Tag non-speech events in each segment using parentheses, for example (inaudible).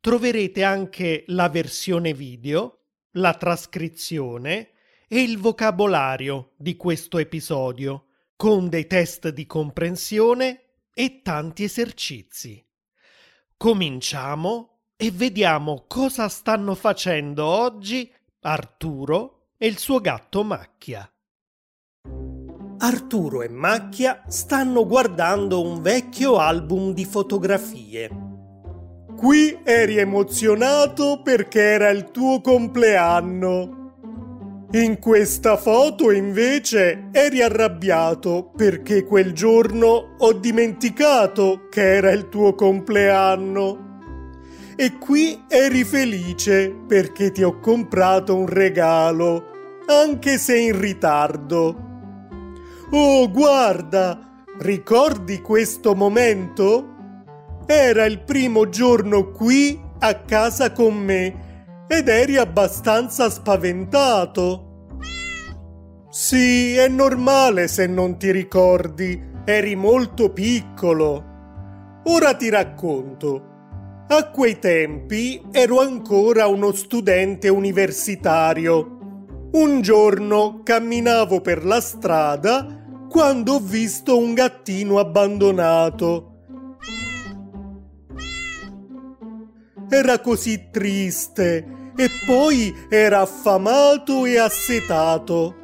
troverete anche la versione video, la trascrizione e il vocabolario di questo episodio, con dei test di comprensione e tanti esercizi. Cominciamo e vediamo cosa stanno facendo oggi Arturo e il suo gatto Macchia. Arturo e Macchia stanno guardando un vecchio album di fotografie Qui eri emozionato perché era il tuo compleanno. In questa foto invece eri arrabbiato perché quel giorno ho dimenticato che era il tuo compleanno. E qui eri felice perché ti ho comprato un regalo, anche se in ritardo. Oh, guarda, ricordi questo momento? Era il primo giorno qui a casa con me ed eri abbastanza spaventato. Sì, è normale se non ti ricordi, eri molto piccolo. Ora ti racconto. A quei tempi ero ancora uno studente universitario. Un giorno camminavo per la strada quando ho visto un gattino abbandonato era così triste e poi era affamato e assetato.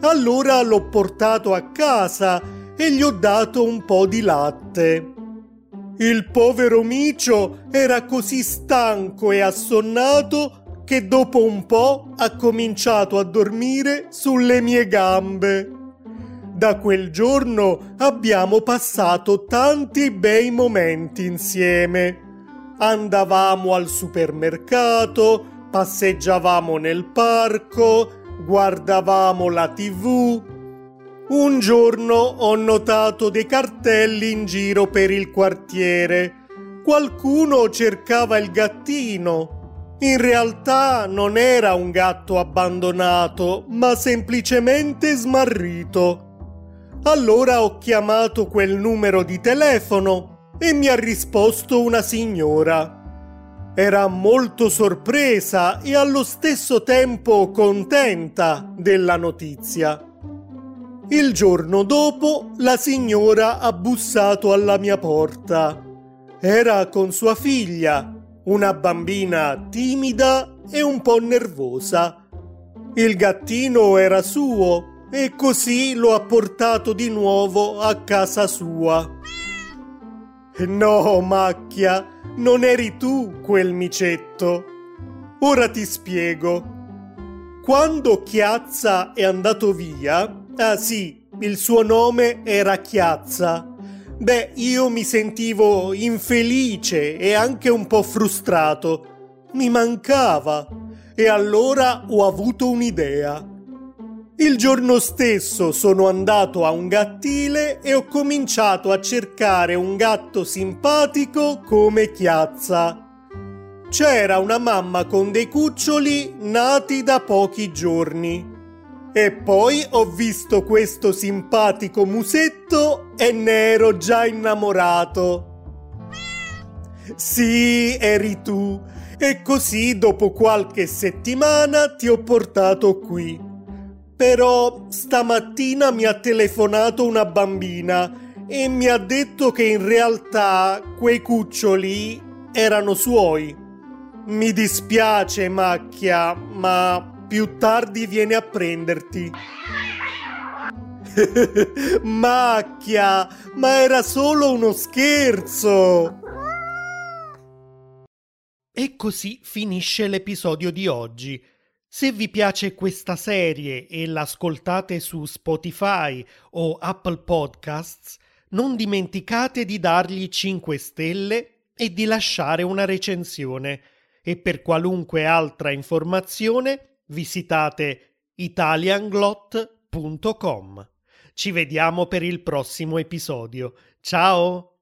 Allora l'ho portato a casa e gli ho dato un po' di latte. Il povero micio era così stanco e assonnato che dopo un po' ha cominciato a dormire sulle mie gambe. Da quel giorno abbiamo passato tanti bei momenti insieme andavamo al supermercato, passeggiavamo nel parco, guardavamo la tv. Un giorno ho notato dei cartelli in giro per il quartiere. Qualcuno cercava il gattino. In realtà non era un gatto abbandonato, ma semplicemente smarrito. Allora ho chiamato quel numero di telefono e mi ha risposto una signora. Era molto sorpresa e allo stesso tempo contenta della notizia. Il giorno dopo la signora ha bussato alla mia porta. Era con sua figlia, una bambina timida e un po' nervosa. Il gattino era suo e così lo ha portato di nuovo a casa sua. No, macchia, non eri tu quel micetto. Ora ti spiego. Quando Chiazza è andato via, ah sì, il suo nome era Chiazza. Beh, io mi sentivo infelice e anche un po' frustrato. Mi mancava. E allora ho avuto un'idea. Il giorno stesso sono andato a un gattile e ho cominciato a cercare un gatto simpatico come Chiazza. C'era una mamma con dei cuccioli nati da pochi giorni. E poi ho visto questo simpatico musetto e ne ero già innamorato. Sì, eri tu. E così dopo qualche settimana ti ho portato qui. Però stamattina mi ha telefonato una bambina e mi ha detto che in realtà quei cuccioli erano suoi. Mi dispiace, Macchia, ma più tardi viene a prenderti. (laughs) Macchia, ma era solo uno scherzo. E così finisce l'episodio di oggi. Se vi piace questa serie e l'ascoltate su Spotify o Apple Podcasts, non dimenticate di dargli 5 stelle e di lasciare una recensione. e per qualunque altra informazione visitate italianglot.com. Ci vediamo per il prossimo episodio. Ciao!